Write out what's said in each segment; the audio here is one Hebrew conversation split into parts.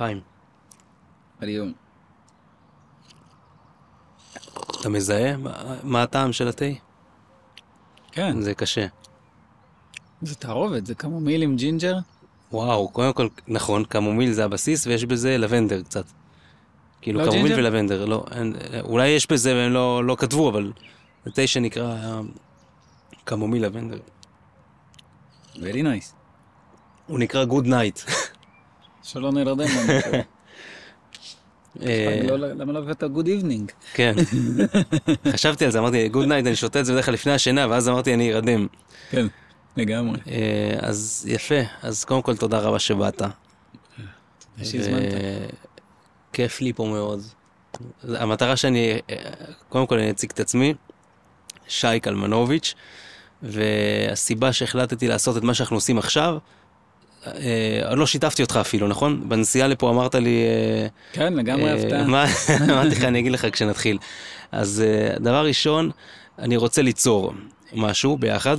חיים, עליום. אתה מזהה מה- הטעם של התה? כן, זה קשה. זה תערובת, זה קמומיל עם ג'ינג'ר. וואו, קודם כל, נכון, קמומיל זה הבסיס, ויש בזה לבנדר קצת. כאילו, לא קמומיל ג'ינג'ר? ולבנדר, לא, אין, אולי יש בזה והם לא, לא כתבו, אבל זה תה שנקרא קמומיל לבנדר. Very nice. הוא נקרא Good Night. שלא נרדם. אה, לא- למה לא הבאת Good Evening? כן. חשבתי על זה, אמרתי, Good Night, אני שותה את זה בדרך כלל לפני השינה, ואז אמרתי, אני ארדם. כן, לגמרי. אה, אז יפה, אז קודם כל תודה רבה שבאת. שהזמנת. כיף לי פה מאוד. המטרה שאני, אה, קודם כל אני אציג את עצמי, שי קלמנוביץ', והסיבה שהחלטתי לעשות את מה שאנחנו עושים עכשיו, אה, לא שיתפתי אותך אפילו, נכון? בנסיעה לפה אמרת לי... אה, כן, לגמרי אה, הפתעה. מה- אמרתי לך, אני אגיד לך כשנתחיל. אז אה, דבר ראשון, אני רוצה ליצור משהו ביחד,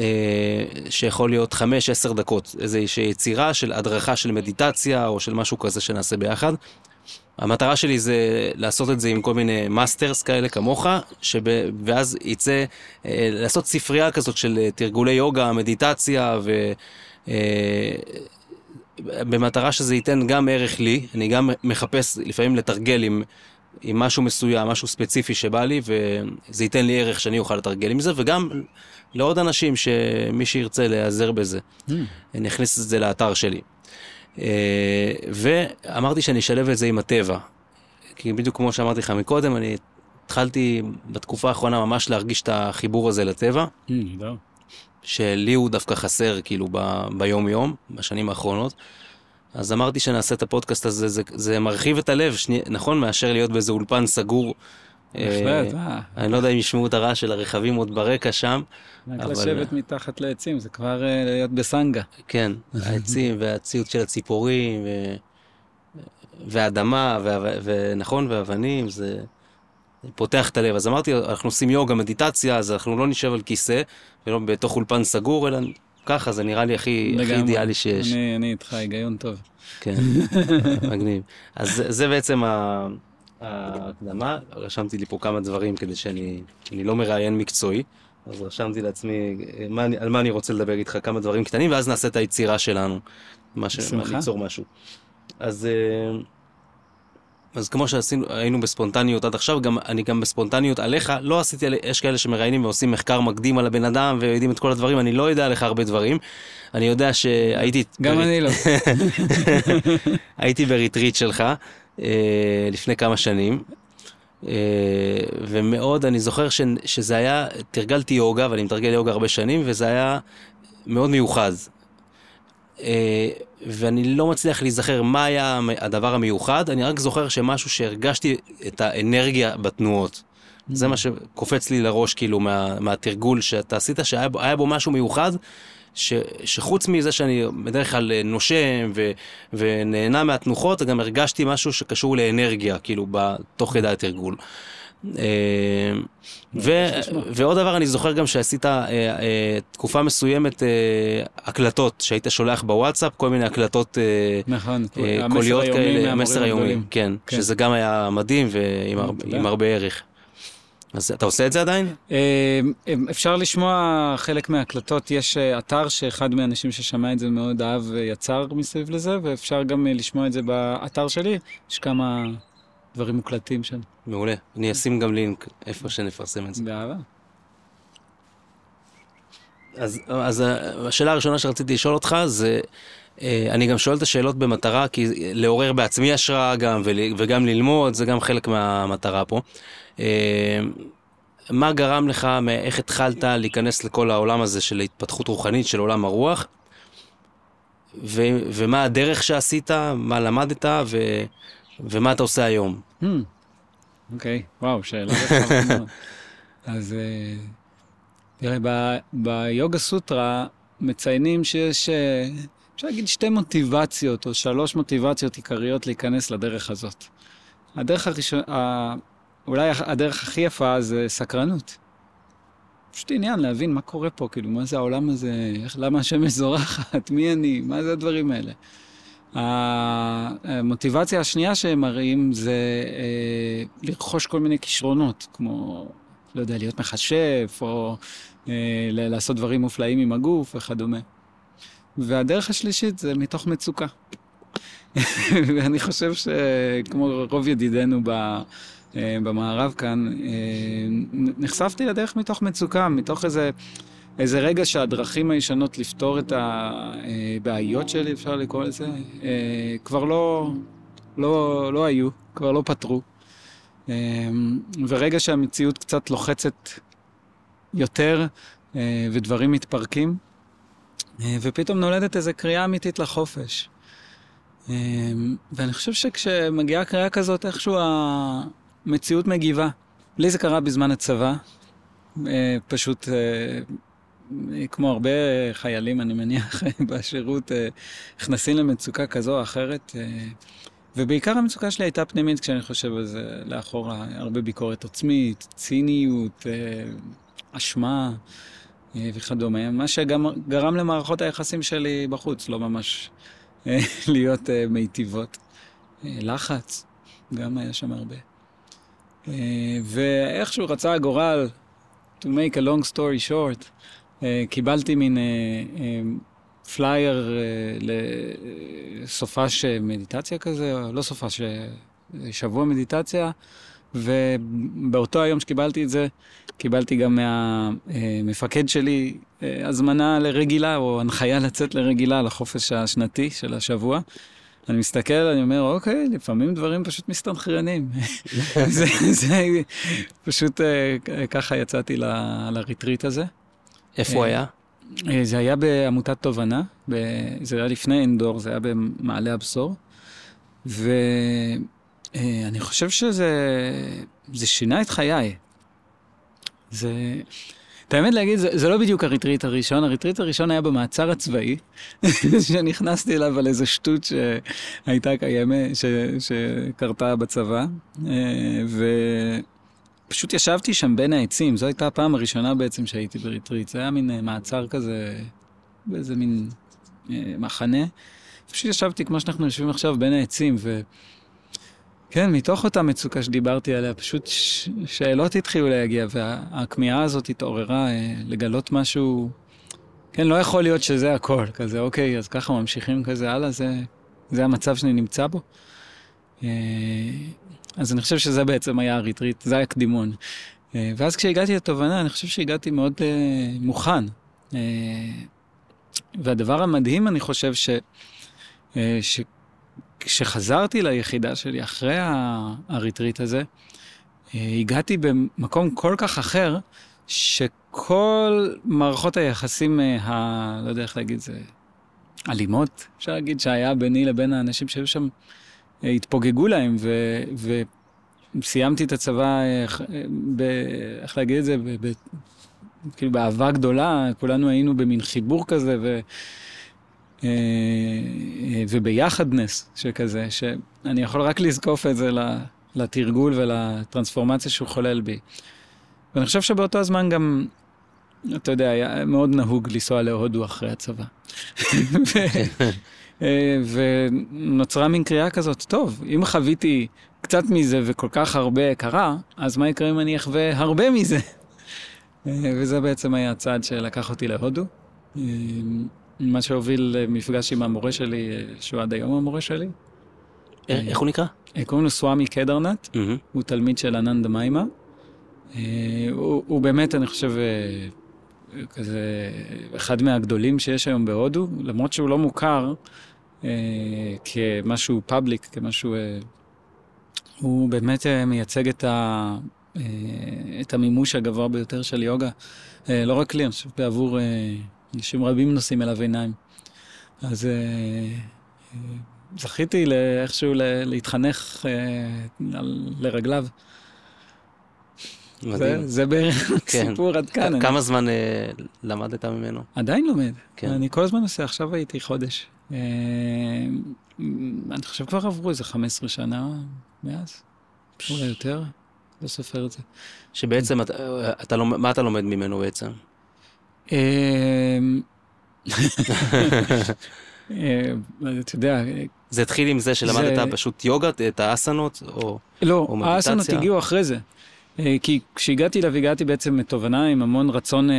אה, שיכול להיות 5-10 דקות, איזושהי יצירה של הדרכה של מדיטציה או של משהו כזה שנעשה ביחד. המטרה שלי זה לעשות את זה עם כל מיני מאסטרס כאלה כמוך, שב... ואז יצא, אה, לעשות ספרייה כזאת של אה, תרגולי יוגה, מדיטציה, ו... אה, במטרה שזה ייתן גם ערך לי, אני גם מחפש לפעמים לתרגל עם, עם משהו מסוים, משהו ספציפי שבא לי, וזה ייתן לי ערך שאני אוכל לתרגל עם זה, וגם לעוד אנשים שמי שירצה להיעזר בזה, Hmm. אני אכניס את זה לאתר שלי. אה, ואמרתי שאני אשלב את זה עם הטבע, כי בדיוק כמו שאמרתי לך מקודם, אני התחלתי בתקופה האחרונה ממש להרגיש את החיבור הזה לטבע. לא. שלי הוא דווקא חסר כאילו ב, ביום יום, בשנים האחרונות. אז אמרתי שנעשה את הפודקאסט הזה, זה, זה מרחיב את הלב, שני, נכון? מאשר להיות באיזה אולפן סגור. בהחלט, אה, אה. אני לא יודע אם ישמעו את הרעש של הרכבים עוד ברקע שם, רק אבל- לשבת מתחת לעצים, זה כבר אה, להיות בסנגה. כן, העצים והציוץ של הציפורים, ו... והאדמה, וה... ונכון, ואבנים, זה פותח את הלב. אז אמרתי, אנחנו עושים יוגה, מדיטציה, אז אנחנו לא נשב על כיסא, ולא בתוך אולפן סגור, אלא ככה, זה נראה לי הכי, הכי. אידיאלי שיש. אני- אני איתך, היגיון טוב. כן, מגניב. אז זה- זה בעצם ההקדמה, רשמתי לי פה כמה דברים כדי שאני אני לא מראיין מקצועי, אז רשמתי לעצמי אה, מה על מה אני רוצה לדבר איתך, כמה דברים קטנים, ואז נעשה את היצירה שלנו, מה ש... ליצור משהו. אז, אה, אז כמו שעשינו, היינו בספונטניות עד עכשיו, גם, אני גם בספונטניות עליך, לא עשיתי, יש כאלה שמראיינים ועושים מחקר מקדים על הבן אדם ויודעים את כל הדברים, אני לא יודע עליך הרבה דברים. אני יודע שהייתי... גם אני לא. הייתי בריטריט שלך אה, לפני כמה שנים, אה, ומאוד, אני זוכר ש, שזה היה, תרגלתי יוגה, ואני מתרגל יוגה הרבה שנים, וזה היה מאוד מיוחד. אה, ואני לא מצליח להיזכר מה היה הדבר המיוחד, אני רק זוכר שמשהו שהרגשתי את האנרגיה בתנועות. זה מה שקופץ לי לראש, כאילו, מה, מהתרגול שאתה עשית, שהיה בו, בו משהו מיוחד, ש, שחוץ מזה שאני בדרך כלל נושם ו, ונהנה מהתנוחות, גם הרגשתי משהו שקשור לאנרגיה, כאילו, ב- תוך כדי התרגול. אה, ועוד דבר, אני זוכר גם שעשית אה, אה, תקופה מסוימת הקלטות, שהיית שולח בוואטסאפ, כל מיני הקלטות נכון, קוליות כאלה, המסר היומי. כן, כן. שזה גם היה מדהים ועם הרבה ערך. אז אתה עושה את זה עדיין? אפשר לשמוע חלק מההקלטות, יש אתר שאחד מהאנשים ששמע את זה מאוד אהב ויצר מסביב לזה, ואפשר גם לשמוע את זה באתר שלי, יש כמה דברים מוקלטים שם, מעולה. אני אשים גם לינק איפה שנפרסם את זה. באהבה. אז, אז השאלה הראשונה שרציתי לשאול אותך זה, אה, אני גם שואל את השאלות במטרה, כי לעורר בעצמי השראה גם, וגם ללמוד, זה גם חלק מהמטרה פה. אה, מה גרם לך, איך התחלת להיכנס לכל העולם הזה של התפתחות רוחנית, של עולם הרוח? ו, ומה הדרך שעשית, מה למדת, ו, ומה אתה עושה היום? Hmm, אוקיי, וואו, שאלה רחבה. אז אה, תראה, ביוגה סוטרה מציינים שיש, אה, אפשר להגיד, שתי מוטיבציות או שלוש מוטיבציות עיקריות להיכנס לדרך הזאת. הדרך הראשונה, אולי הדרך הכי יפה זה סקרנות. פשוט עניין להבין מה קורה פה, כאילו, מה זה העולם הזה, איך, למה השמש זורחת, מי אני, מה זה הדברים האלה. המוטיבציה השנייה שהם מראים זה אה, לרכוש כל מיני כישרונות, כמו, לא יודע, להיות מכשף, או אה, לעשות דברים מופלאים עם הגוף וכדומה. והדרך השלישית זה מתוך מצוקה. ואני חושב שכמו רוב ידידינו ב, אה, במערב כאן, אה, נחשפתי לדרך מתוך מצוקה, מתוך איזה, איזה רגע שהדרכים הישנות לפתור את הבעיות שלי, אפשר לקרוא לזה, אה, כבר לא, לא, לא היו, כבר לא פתרו. ורגע שהמציאות קצת לוחצת יותר ודברים מתפרקים, ופתאום נולדת איזו קריאה אמיתית לחופש. ואני חושב שכשמגיעה קריאה כזאת, איכשהו המציאות מגיבה. לי זה קרה בזמן הצבא, אה, פשוט אה, כמו הרבה חיילים, אני מניח, בשירות, אה, נכנסים למצוקה כזו או אחרת. ובעיקר המצוקה שלי הייתה פנימית כשאני חושב על זה לאחורה, הרבה ביקורת עצמית, ציניות, אשמה וכדומה, מה שגם גרם למערכות היחסים שלי בחוץ, לא ממש להיות מיטיבות. לחץ, גם היה שם הרבה. אה, ואיכשהו רצה הגורל, to make a long story short, אה, קיבלתי מין אה, פלייר לסופש מדיטציה כזה, לא סופש, שבוע מדיטציה, ובאותו היום שקיבלתי את זה, קיבלתי גם מהמפקד שלי הזמנה לרגילה, או הנחיה לצאת לרגילה לחופש השנתי של השבוע. אני מסתכל, אני אומר, אוקיי, לפעמים דברים פשוט מסתנכרנים. זה, זה פשוט אה, ככה יצאתי לריטריט הזה. איפה היה? אה, זה היה בעמותת תובנה, זה היה לפני אינדור, זה היה במעלה הבשור. ואני אה, חושב שזה שינה את חיי. זה... את האמת להגיד, זה, זה לא בדיוק הריטריט הראשון, הריטריט הראשון היה במעצר הצבאי, שנכנסתי אליו על איזה שטות שהייתה קיימת, ש, שקרתה בצבא, אה, ופשוט ישבתי שם בין העצים, זו הייתה הפעם הראשונה בעצם שהייתי בריטריט, זה היה מין אה, מעצר כזה, באיזה מין אה, מחנה. פשוט ישבתי כמו שאנחנו יושבים עכשיו בין העצים, ו... כן, מתוך אותה מצוקה שדיברתי עליה, פשוט ש... שאלות התחילו להגיע, והכמיהה הזאת התעוררה אה, לגלות משהו, כן, לא יכול להיות שזה הכל, כזה, אוקיי, אז ככה ממשיכים כזה הלאה, זה, זה המצב שאני נמצא בו. אה, אז אני חושב שזה בעצם היה הריטריט, זה היה קדימון. אה, ואז כשהגעתי לתובנה, אני חושב שהגעתי מאוד מוכן. והדבר המדהים, אני חושב, ש... ש... כשחזרתי ליחידה שלי אחרי הריטריט הזה, אה, הגעתי במקום כל כך אחר, שכל מערכות היחסים, אה, ה... לא יודע איך להגיד, זה אלימות, אפשר להגיד, שהיה ביני לבין האנשים שהיו שם, אה, התפוגגו להם, ו... וסיימתי את הצבא, ב... איך להגיד את זה, ב... ב... כאילו באהבה גדולה, כולנו היינו במין חיבור כזה, ו... אה, אה, וביחדנס שכזה, שאני יכול רק לזקוף את זה לתרגול ולטרנספורמציה שהוא חולל בי. ואני חושב שבאותו הזמן גם, אתה יודע, היה מאוד נהוג לנסוע להודו אחרי הצבא. אה, ונוצרה מין קריאה כזאת, טוב, אם חוויתי קצת מזה וכל כך הרבה קרה, אז מה יקרה אם אני אחווה הרבה מזה? וזה בעצם היה הצעד שלקח אותי להודו. מה שהוביל למפגש עם המורה שלי, שהוא עד היום המורה שלי. איך הוא נקרא? אה, קוראים לו סוואמי קדרנט, הוא תלמיד של אננדה מיימה. אה, הוא, באמת, אני חושב, אה, כזה אחד מהגדולים שיש היום בהודו, למרות שהוא לא מוכר כמשהו פאבליק, כמשהו... הוא באמת מייצג את, ה, את המימוש הגבוה ביותר של יוגה. לא רק לי, אני חושב בעבור אנשים רבים נושאים אליו עיניים. אז אה, אה, זכיתי איכשהו להתחנך אה, לרגליו. מדהים. זה, זה בערך כן. סיפור עד כאן. כמה. זמן למדת ממנו? עדיין לומד. כן. אני כל הזמן עושה, עכשיו הייתי חודש. אני חושב כבר עברו איזה 15 שנה מאז, אולי יותר, לא סופר את זה. שבעצם, אתה, אתה, מה אתה לומד ממנו בעצם? אה, אתה יודע, זה התחיל עם זה שלמדת זה- פשוט יוגה, את האסנות, או... לא, או? האסנות הגיעו אחרי זה. אה, כי כשהגעתי אליו, הגעתי בעצם מתובנה עם המון רצון אה,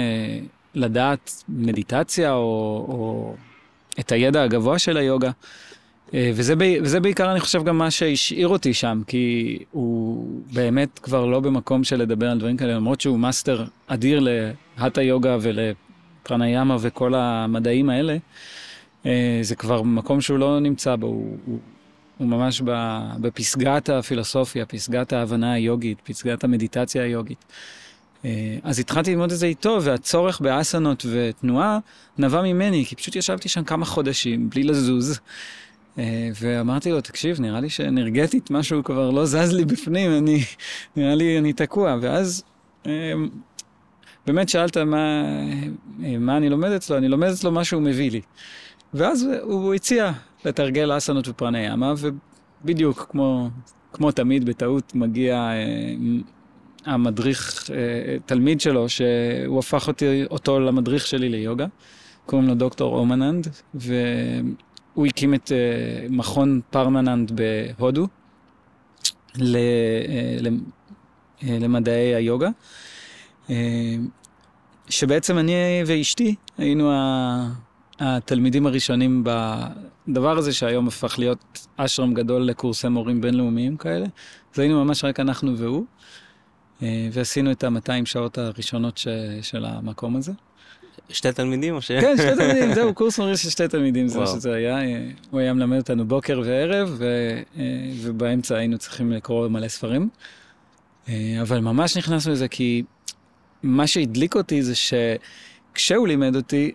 לדעת מדיטציה, או, או את הידע הגבוה של היוגה. אה, וזה, וזה בעיקר, אני חושב, גם מה שהשאיר אותי שם, כי הוא באמת כבר לא במקום של לדבר על דברים כאלה, למרות שהוא מאסטר אדיר להטה יוגה ולפרניאמה וכל המדעים האלה, זה כבר מקום שהוא לא נמצא בו, הוא, הוא, הוא ממש בפסגת הפילוסופיה, פסגת ההבנה היוגית, פסגת המדיטציה היוגית. אה, אז התחלתי ללמוד את זה איתו, והצורך באסנות ותנועה נבע ממני, כי פשוט ישבתי שם כמה חודשים בלי לזוז. אה, ואמרתי לו, תקשיב, נראה לי שאנרגטית משהו כבר לא זז לי בפנים, אני, נראה לי אני תקוע. ואז אה, באמת שאלת מה, מה אני לומד אצלו, אני לומד אצלו מה שהוא מביא לי. ואז הוא הציע לתרגל אסנות ופרניאמה, ובדיוק כמו, כמו תמיד בטעות מגיע אה, המדריך, אה, תלמיד שלו, שהוא הפך אותי, אותו למדריך שלי ליוגה, קוראים לו דוקטור אומננד, והוא הקים את אה, מכון פרמננד בהודו ל, אה, אה, למדעי היוגה. אה, שבעצם אני ואשתי היינו ה- התלמידים הראשונים בדבר הזה שהיום הפך להיות אשרם גדול לקורסי מורים בינלאומיים כאלה. אז היינו ממש רק אנחנו והוא, אה, ועשינו את ה-200 שעות הראשונות ש- של המקום הזה. שתי תלמידים או ש... כן, שתי תלמידים, זהו, קורס מורים של שתי תלמידים, זה מה. שזה היה. אה, הוא היה מלמד אותנו בוקר וערב, ו- אה, ובאמצע היינו צריכים לקרוא מלא ספרים. אבל ממש נכנסנו לזה כי מה שהדליק אותי זה שכשהוא לימד אותי,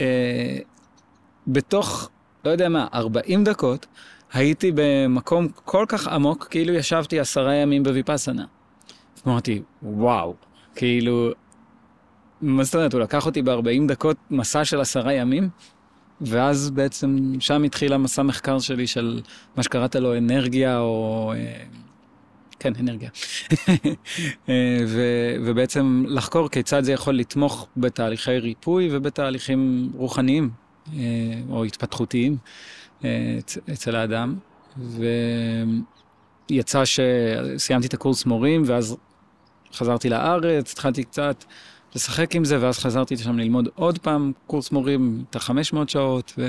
אה, בתוך, לא יודע מה, 40 דקות, הייתי במקום כל כך עמוק, כאילו ישבתי עשרה ימים בוויפאסנה. אמרתי, וואו, כאילו, מה זאת אומרת, הוא לקח אותי ב-40 דקות מסע של עשרה ימים, ואז בעצם שם התחיל המסע מחקר שלי של מה שקראת לו אנרגיה, או... אה, כן, אנרגיה. אה, ו, ובעצם לחקור כיצד זה יכול לתמוך בתהליכי ריפוי ובתהליכים רוחניים אה, או התפתחותיים אה, אצ- אצל האדם. ויצא שסיימתי את הקורס מורים, ואז חזרתי לארץ, התחלתי קצת לשחק עם זה, ואז חזרתי לשם ללמוד עוד פעם קורס מורים, את ה-500 שעות, ו...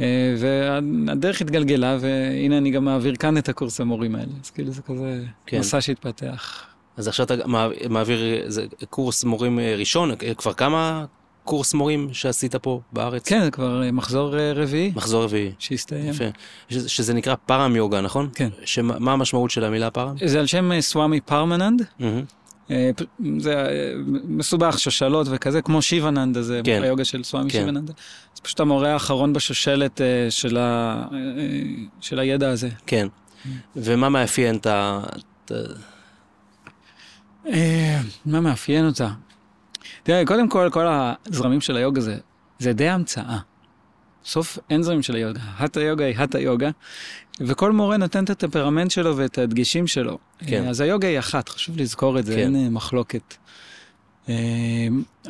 אה, והדרך התגלגלה, והנה אני גם מעביר כאן את הקורס המורים האלה. אז כאילו זה כזה כן. מסע שהתפתח. אז עכשיו אתה מע- מעביר איזה קורס מורים אה, ראשון, אה, כבר כמה קורס מורים שעשית פה בארץ? כן, זה כבר מחזור רביעי מחזור רביעי. שהסתיים. יפה. שזה, שזה נקרא פארם יוגה, נכון? כן. שמה מה המשמעות של המילה פארם? זה על שם סוואמי פרמננד. מהמם. אה, זה אה, מסובך, שושלות וכזה, כמו שיבננד, זה כן. היוגה של סוואמי כן. שיבננד. זה פשוט המורה האחרון בשושלת אה, של ה- של הידע הזה. כן. ומה מאפיין את ה... מה מאפיין אותה? תראה, קודם כל, כל הזרמים של היוגה זה, זה די המצאה. בסוף אין זרמים של היוגה. הטה יוגה היא הטה יוגה, וכל מורה נותן את הטמפרמנט שלו ואת הדגשים שלו. כן. אה, אז היוגה היא אחת, חשוב לזכור את זה, כן. אין אה, מחלוקת. אה,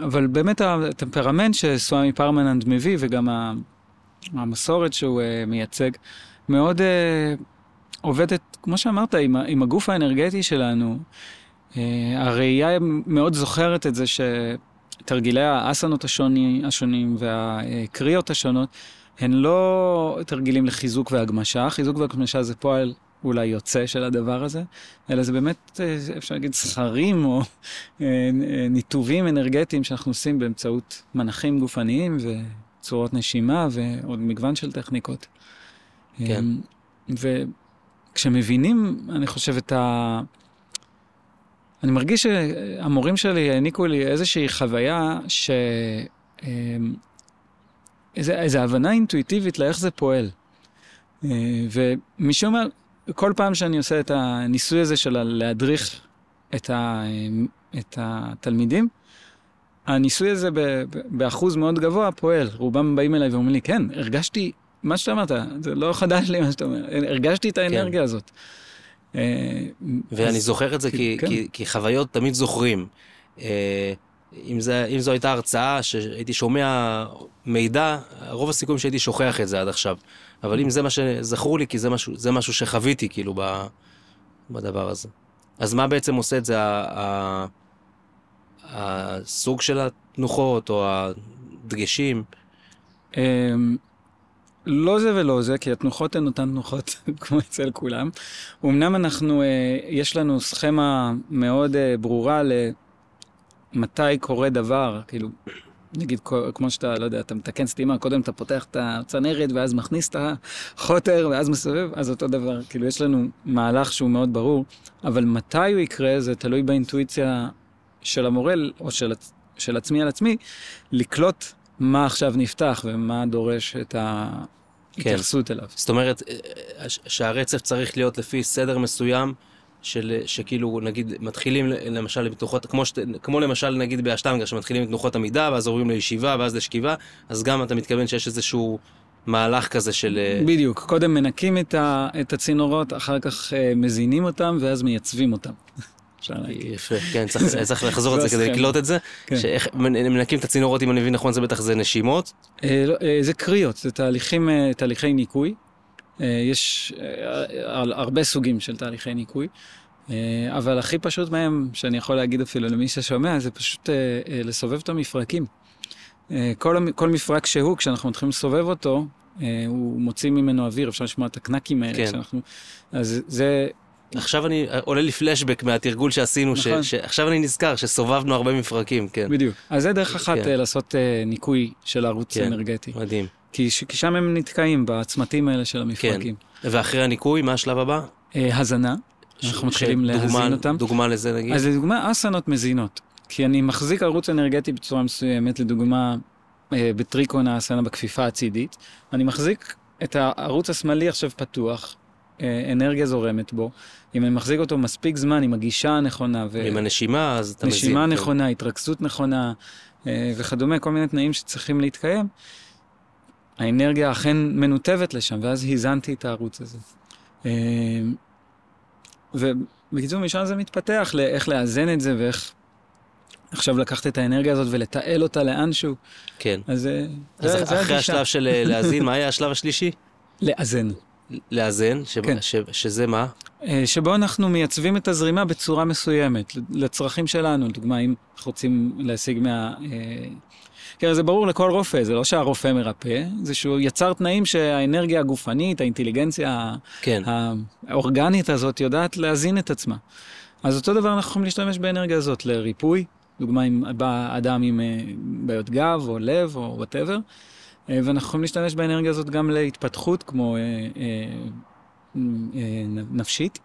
אבל באמת הטמפרמנט שסואמי פרמננד מביא, וגם המסורת שהוא מייצג, מאוד עובדת, כמו שאמרת, עם, הגוף האנרגטי שלנו. הראייה מאוד זוכרת את זה שתרגילי האסנות השוני, השונים והקריאות השונות הן לא תרגילים לחיזוק והגמשה, חיזוק והגמשה זה פועל אולי יוצא של הדבר הזה, אלא זה באמת, אפשר להגיד, סכרים או אה, ניתובים אנרגטיים שאנחנו עושים באמצעות מנחים גופניים וצורות נשימה ועוד מגוון של טכניקות. כן. אה, וכשמבינים, אני חושב, את ה... אני מרגיש שהמורים שלי העניקו לי איזושהי חוויה ש... אה, איזה, איזה הבנה אינטואיטיבית לאיך זה פועל. אה, ומשום מה, כל פעם שאני עושה את הניסוי הזה של להדריך את, ה, את התלמידים, הניסוי הזה ב, באחוז מאוד גבוה פועל. רובם באים אליי ואומרים לי, כן, הרגשתי, מה שאתה אמרת, זה לא חדש לי מה שאתה אומר, הרגשתי את האנרגיה הזאת. אה, ואני אז- זוכר את זה כי, כן. כי, כי חוויות תמיד זוכרים. אה, אם, זה, אם זו הייתה הרצאה שהייתי שומע מידע, רוב הסיכויים שהייתי שוכח את זה עד עכשיו. אבל אם זה מה שזכור לי, כי זה משהו, זה משהו שחוויתי, כאילו, ב, בדבר הזה. אז מה בעצם עושה את זה, ה, ה, הסוג של התנוחות, או הדגשים? לא זה ולא זה, כי התנוחות הן אותן תנוחות, כמו אצל כולם. אמנם אנחנו, אה, יש לנו סכמה מאוד אה, ברורה למתי קורה דבר, כאילו, נגיד, כמו שאתה, לא יודע, אתה מתקן סתימה, קודם אתה פותח את הצנרת, ואז מכניס את החוטר, ואז מסובב, אז אותו דבר. כאילו, יש לנו מהלך שהוא מאוד ברור, אבל מתי הוא יקרה, זה תלוי באינטואיציה של המורה, או של, של עצמי על עצמי, לקלוט מה עכשיו נפתח ומה דורש את ההתייחסות כן. אליו. זאת אומרת, שהרצף צריך להיות לפי סדר מסוים. של, שכאילו, נגיד, מתחילים למשל בתנוחות, כמו, שת, כמו למשל נגיד באשטנגה, שמתחילים עם תנוחות עמידה, ואז עוברים לישיבה, ואז לשכיבה, אז גם אתה מתכוון שיש איזשהו מהלך כזה של... אה, בדיוק, קודם מנקים את, ה, את הצינורות, אחר כך מזינים אותם, ואז מייצבים אותם. יפה, כן, צריך, לחזור את זה כדי לקלוט את זה. כן. שאיך מנקים את הצינורות, אם אני מבין נכון, זה בטח זה נשימות. אה, לא, אה, זה קריאות, זה אה, תהליכי ניקוי. יש הרבה סוגים של תהליכי ניקוי. אבל הכי פשוט מהם, שאני יכול להגיד אפילו למי ששומע, זה פשוט לסובב את המפרקים. כל, כל מפרק שהוא, כשאנחנו מתחילים לסובב אותו, הוא מוציא ממנו אוויר, אפשר לשמוע את הקנקים האלה. כן. שאנחנו, אז זה... עכשיו אני, עולה לי פלשבק מהתרגול שעשינו, נכון. ש, שעכשיו אני נזכר שסובבנו הרבה מפרקים, כן. בדיוק. אז זה דרך אחת כן. לעשות ניקוי של ערוץ כן, אנרגטי. מדהים. כי, כי שם הם נתקעים, בצמתים האלה של המפרקים. כן. ואחרי הניקוי, מה השלב הבא? אה, הזנה. אנחנו מתחילים להזין אותם. דוגמה לזה נגיד? אז לדוגמה, אסנות מזינות. כי אני מחזיק ערוץ אנרגטי בצורה מסוימת, לדוגמה, אה, בטריקון האסנה בכפיפה הצידית. אני מחזיק את הערוץ השמאלי עכשיו פתוח, אה, אנרגיה זורמת בו. אם אני מחזיק אותו מספיק זמן עם הגישה הנכונה. ו... עם הנשימה, אז אתה מזין. נשימה כן. נכונה, כן. התרכזות נכונה אה, וכדומה, כל מיני תנאים שצריכים להתקיים. האנרגיה אכן מנותבת לשם, ואז הזנתי את הערוץ הזה. אה, ובקיצור, משם זה מתפתח לאיך לאזן את זה ואיך עכשיו לקחת את האנרגיה הזאת ולתעל אותה לאנשהו. כן. אז, אה, אז זה, זה אחרי השלב של אה, להזין, מה היה השלב השלישי? לאזן. לאזן, ש... כן. ש... שזה מה? שבו אנחנו מייצבים את הזרימה בצורה מסוימת, לצרכים שלנו. לדוגמה, אם אנחנו רוצים להשיג מה... כי זה ברור לכל רופא, זה לא שהרופא מרפא, זה שהוא יצר תנאים שהאנרגיה הגופנית, האינטליגנציה כן. האורגנית הזאת יודעת להזין את עצמה. אז אותו דבר אנחנו יכולים להשתמש באנרגיה הזאת לריפוי, דוגמה אם בא אדם עם אה, בעיות גב או לב או וואטאבר, אה, ואנחנו יכולים להשתמש באנרגיה הזאת גם להתפתחות כמו אה, נפשית,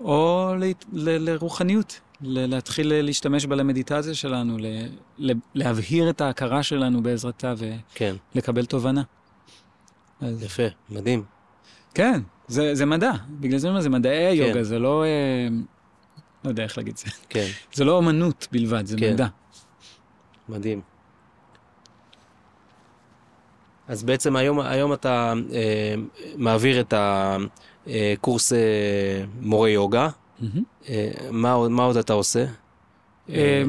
או לרוחניות. להתחיל להשתמש בה למדיטציה שלנו, להבהיר את ההכרה שלנו בעזרתה ולקבל כן. תובנה. אז... יפה, מדהים. כן, זה, זה מדע. בגלל זה זה מדעי כן. זה לא... אה, לא יודע איך להגיד את זה. כן. זה לא אמנות בלבד, זה כן. מדע. מדהים. אז בעצם היום, היום אתה אה, מעביר את הקורס אה, אה, מורה יוגה. אה, מה עוד אתה עושה? אה,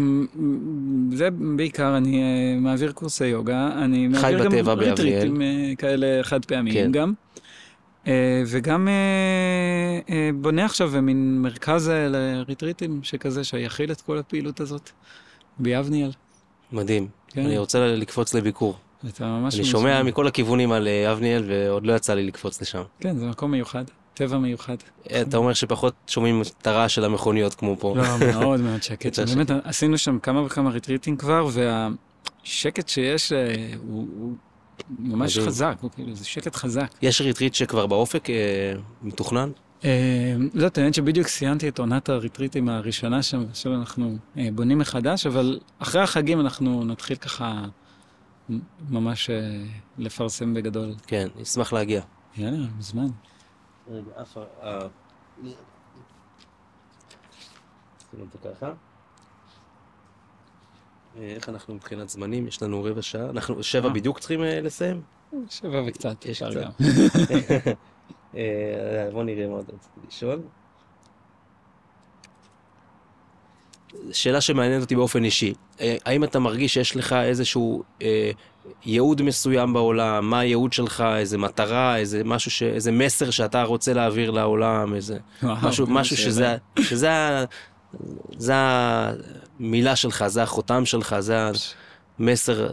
זה בעיקר, אני אה, מעביר קורסי יוגה, אני מעביר גם ריטריטים כאלה חד פעמיים כן. גם. וגם בונה עכשיו מין מרכז לריטריטים שכזה, שיכיל את כל הפעילות הזאת ביבניאל. מדהים. כן. אני רוצה לקפוץ לביקור. אתה ממש... אני שומע מכל הכיוונים על יבניאל ועוד לא יצא לי לקפוץ לשם. כן, זה מקום מיוחד. טבע מיוחד. אתה אומר שפחות שומעים את הרעש של המכוניות כמו פה. לא, מאוד מאוד שקט. באמת, עשינו שם כמה וכמה ריטריטים כבר, והשקט שיש אה, הוא ממש חזק, כאילו, זה שקט חזק. יש ריטריט שכבר באופק אה, מתוכנן? אה, לא, האמת שבדיוק סיימתי את עונת הריטריטים הראשונה שם, עכשיו אנחנו בונים מחדש, אבל אחרי החגים אנחנו נתחיל ככה ממש לפרסם בגדול. כן, נשמח להגיע. יאללה, מזמן. רגע, אף ה... נשים את ככה. איך אנחנו מבחינת זמנים? יש לנו רבע שעה. אנחנו שבע אה. בדיוק צריכים אה, לסיים? שבע וקצת, גם. אה, בוא נראה מה עוד רציתי לשאול. שאלה שמעניינת אותי באופן אישי. אה, האם אתה מרגיש שיש לך איזשהו אה, ייעוד מסוים בעולם? מה הייעוד שלך? איזה מטרה? איזה משהו, ש... איזה מסר שאתה רוצה להעביר לעולם? איזה... וואו, משהו, משהו. שזה, שזה ה- זה המילה שלך, זה החותם שלך, זה המסר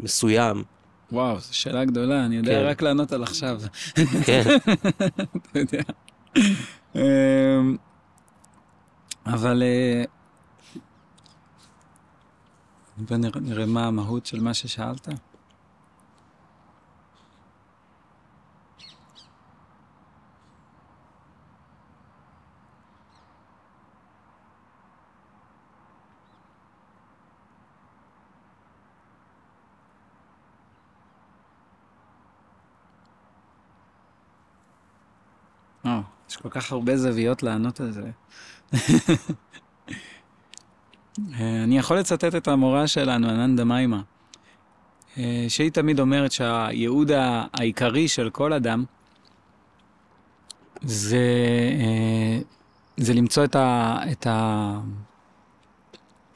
מסוים. וואו, זו שאלה גדולה, אני יודע כן. רק לענות על עכשיו. כן, אתה יודע. אמ, אבל אה, בוא נראה, נראה מה המהות של מה ששאלת. אה, יש כל כך הרבה זוויות לענות על זה. אה, אני יכול לצטט את המורה שלנו, אננדה מיימה, אה, שהיא תמיד אומרת שהייעוד העיקרי של כל אדם זה, אה, זה למצוא את ה... את ה...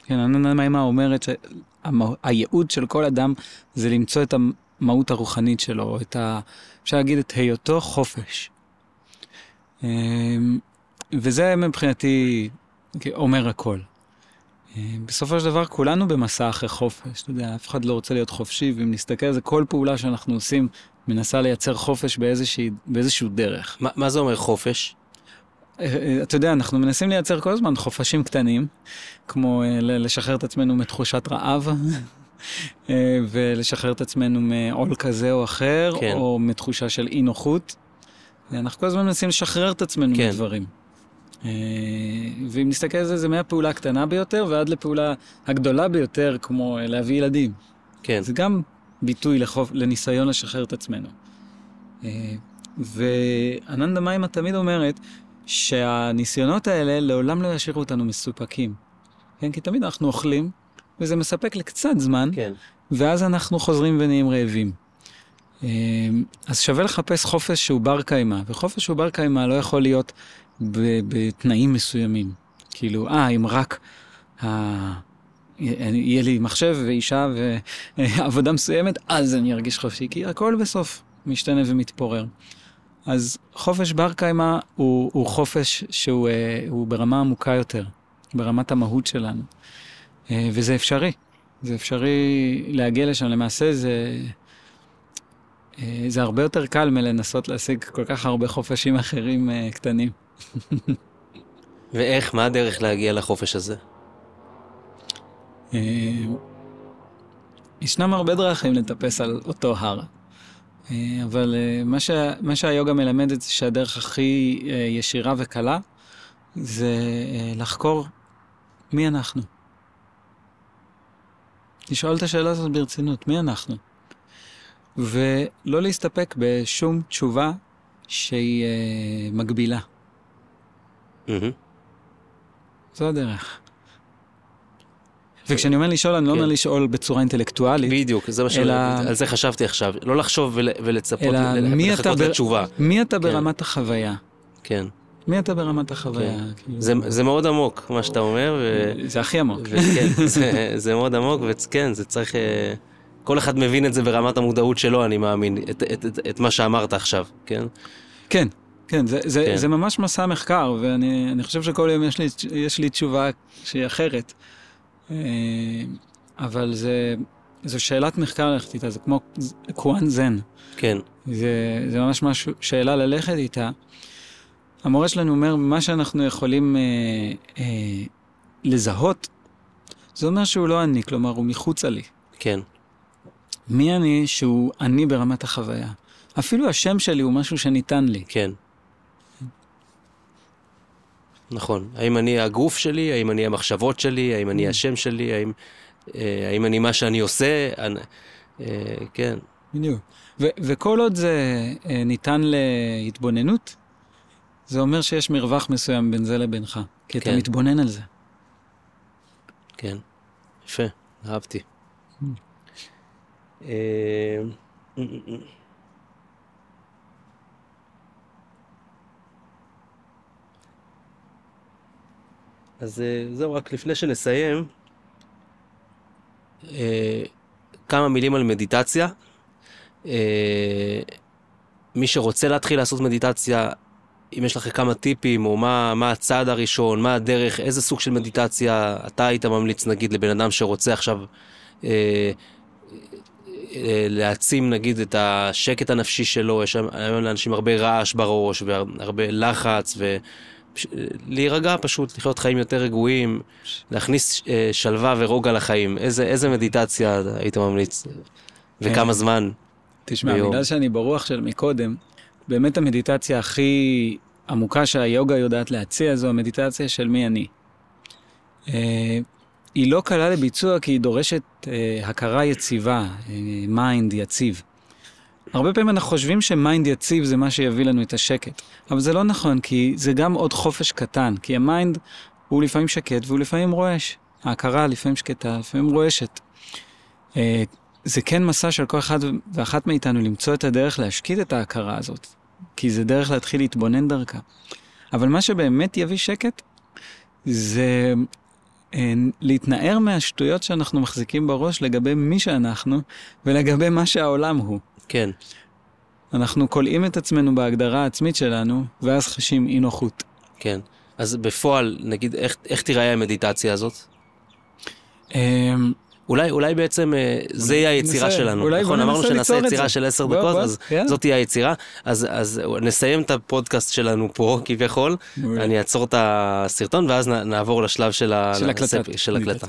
כן, אננדה מיימה אומרת שהייעוד של כל אדם זה למצוא את המהות הרוחנית שלו, את ה... אפשר להגיד את היותו חופש. וזה מבחינתי אומר הכל. בסופו של דבר כולנו במסע אחרי חופש, אתה יודע, אף אחד לא רוצה להיות חופשי, ואם נסתכל על זה, כל פעולה שאנחנו עושים מנסה לייצר חופש באיזושהי, באיזשהו דרך. מה, מה זה אומר חופש? אה, אה, אתה יודע, אנחנו מנסים לייצר כל הזמן חופשים קטנים, כמו אה, לשחרר את עצמנו מתחושת רעב, ולשחרר את עצמנו מעול כזה או אחר, כן. או מתחושה של אי נוחות. אנחנו כל הזמן מנסים לשחרר את עצמנו כן. מדברים. אה, ואם נסתכל על זה, זה מהפעולה הקטנה ביותר ועד לפעולה הגדולה ביותר, כמו אה, להביא ילדים. כן, זה גם ביטוי לחוף, לניסיון לשחרר את עצמנו. אה, ואננדה מיימה תמיד אומרת שהניסיונות האלה לעולם לא ישאירו אותנו מסופקים. כן? כי תמיד אנחנו אוכלים, וזה מספק לקצת זמן, כן, ואז אנחנו חוזרים ונהיים רעבים. אז שווה לחפש חופש שהוא בר קיימא, וחופש שהוא בר קיימא לא יכול להיות בתנאים מסוימים. כאילו, אה, אם רק ה... יהיה לי מחשב ואישה ועבודה מסוימת, אז אני ארגיש חופשי, כי הכל בסוף משתנה ומתפורר. אז חופש בר קיימא הוא, הוא חופש שהוא אה, הוא ברמה עמוקה יותר, ברמת המהות שלנו. אה, וזה אפשרי. זה אפשרי להגיע לשם. למעשה זה, אה, זה הרבה יותר קל מלנסות להשיג כל כך הרבה חופשים אחרים קטנים. ואיך, מה הדרך להגיע לחופש הזה? אה, ישנם הרבה דרכים לטפס על אותו הר, אה, אבל אה, מה, שה, מה שהיוגה מלמדת זה שהדרך הכי ישירה וקלה זה לחקור מי אנחנו. לשאול את השאלה הזאת ברצינות, מי אנחנו? ולא להסתפק בשום תשובה שהיא מגבילה. זו הדרך. וכשאני אומר לשאול, אני לא כן. אומר לשאול בצורה אינטלקטואלית, בדיוק, זה מה ש... על זה חשבתי עכשיו. לא לחשוב ול... ולצפות, לחכות לתשובה. מי אתה כן. ברמת החוויה? כן. מי אתה ברמת החוויה? כאילו, זה, מאוד עמוק, מה שאתה אומר. זה הכי עמוק. זה, מאוד עמוק, וכן, זה צריך... אה, כל אחד מבין את זה ברמת המודעות שלו, אני מאמין, את מה שאמרת עכשיו, כן? כן, כן, זה, זה, כן. זה ממש מסע מחקר, ואני אני חושב שכל יום יש לי, יש לי תשובה שהיא אחרת. אה, אבל זה, זו שאלת מחקר ללכת איתה, זה כמו קוואן זן. כן, זה, זה ממש משהו, שאלה ללכת איתה. המורה שלנו אומר, מה שאנחנו יכולים אה, אה, לזהות, זה אומר שהוא לא אני, כלומר, הוא מחוצה לי. כן, מי אני שהוא אני ברמת החוויה? אפילו השם שלי הוא משהו שניתן לי. כן. נכון. האם אני הגוף שלי? האם אני המחשבות שלי? האם אני השם שלי? האם, אה, האם אני מה שאני עושה? אני, אה, כן, בדיוק. ו- וכל עוד זה אה, ניתן להתבוננות, זה אומר שיש מרווח מסוים בין זה לבינך. כי אתה כן. מתבונן על זה. כן. יפה, אהבתי. אה, אז אה, זהו, רק לפני שנסיים, אה, כמה מילים על מדיטציה. אה, מי שרוצה להתחיל לעשות מדיטציה, אם יש לך כמה טיפים, או מה, מה הצעד הראשון, מה הדרך, איזה סוג של מדיטציה אתה היית ממליץ, נגיד, לבן אדם שרוצה עכשיו אה, אה, להעצים, נגיד, את השקט הנפשי שלו, יש היום לאנשים הרבה רעש בראש, והרבה לחץ, ו... להירגע פשוט, לחיות חיים יותר רגועים, להכניס אה, שלווה ורוגע לחיים. איזה, איזה מדיטציה היית ממליץ? וכמה זמן? תשמע, ביום. בגלל שאני ברוח של מקודם, באמת המדיטציה הכי עמוקה שהיוגה יודעת להציע זו המדיטציה של מי אני. אה, היא לא קלה לביצוע כי היא דורשת אה, הכרה יציבה, mind יציב. הרבה פעמים אנחנו חושבים ש mind יציב זה מה שיביא לנו את השקט, אבל זה לא נכון, כי זה גם עוד חופש קטן, כי ה mind הוא לפעמים שקט והוא לפעמים רועש. ההכרה לפעמים שקטה, לפעמים רועשת. אה, זה כן מסע של כל אחד ואחת מאיתנו למצוא את הדרך להשקיט את ההכרה הזאת, כי זה דרך להתחיל להתבונן דרכה. אבל מה שבאמת יביא שקט, זה אה, להתנער מהשטויות שאנחנו מחזיקים בראש לגבי מי שאנחנו ולגבי מה שהעולם הוא. כן. אנחנו כולאים את עצמנו בהגדרה העצמית שלנו, ואז חשים אי נוחות. כן. אז בפועל, נגיד, איך, איך תיראה המדיטציה הזאת? אמ, אולי, אולי בעצם אה, זה יהיה היצירה ננסה, שלנו. אולי נכון, אמרנו שנעשה יצירה. של עשר דקות, בוא, אז יאללה. זאת תהיה היצירה. אז, אז נסיים את הפודקאסט שלנו פה, כביכול. מעולה. אני אעצור את הסרטון, ואז נעבור לשלב של, של הקלטה.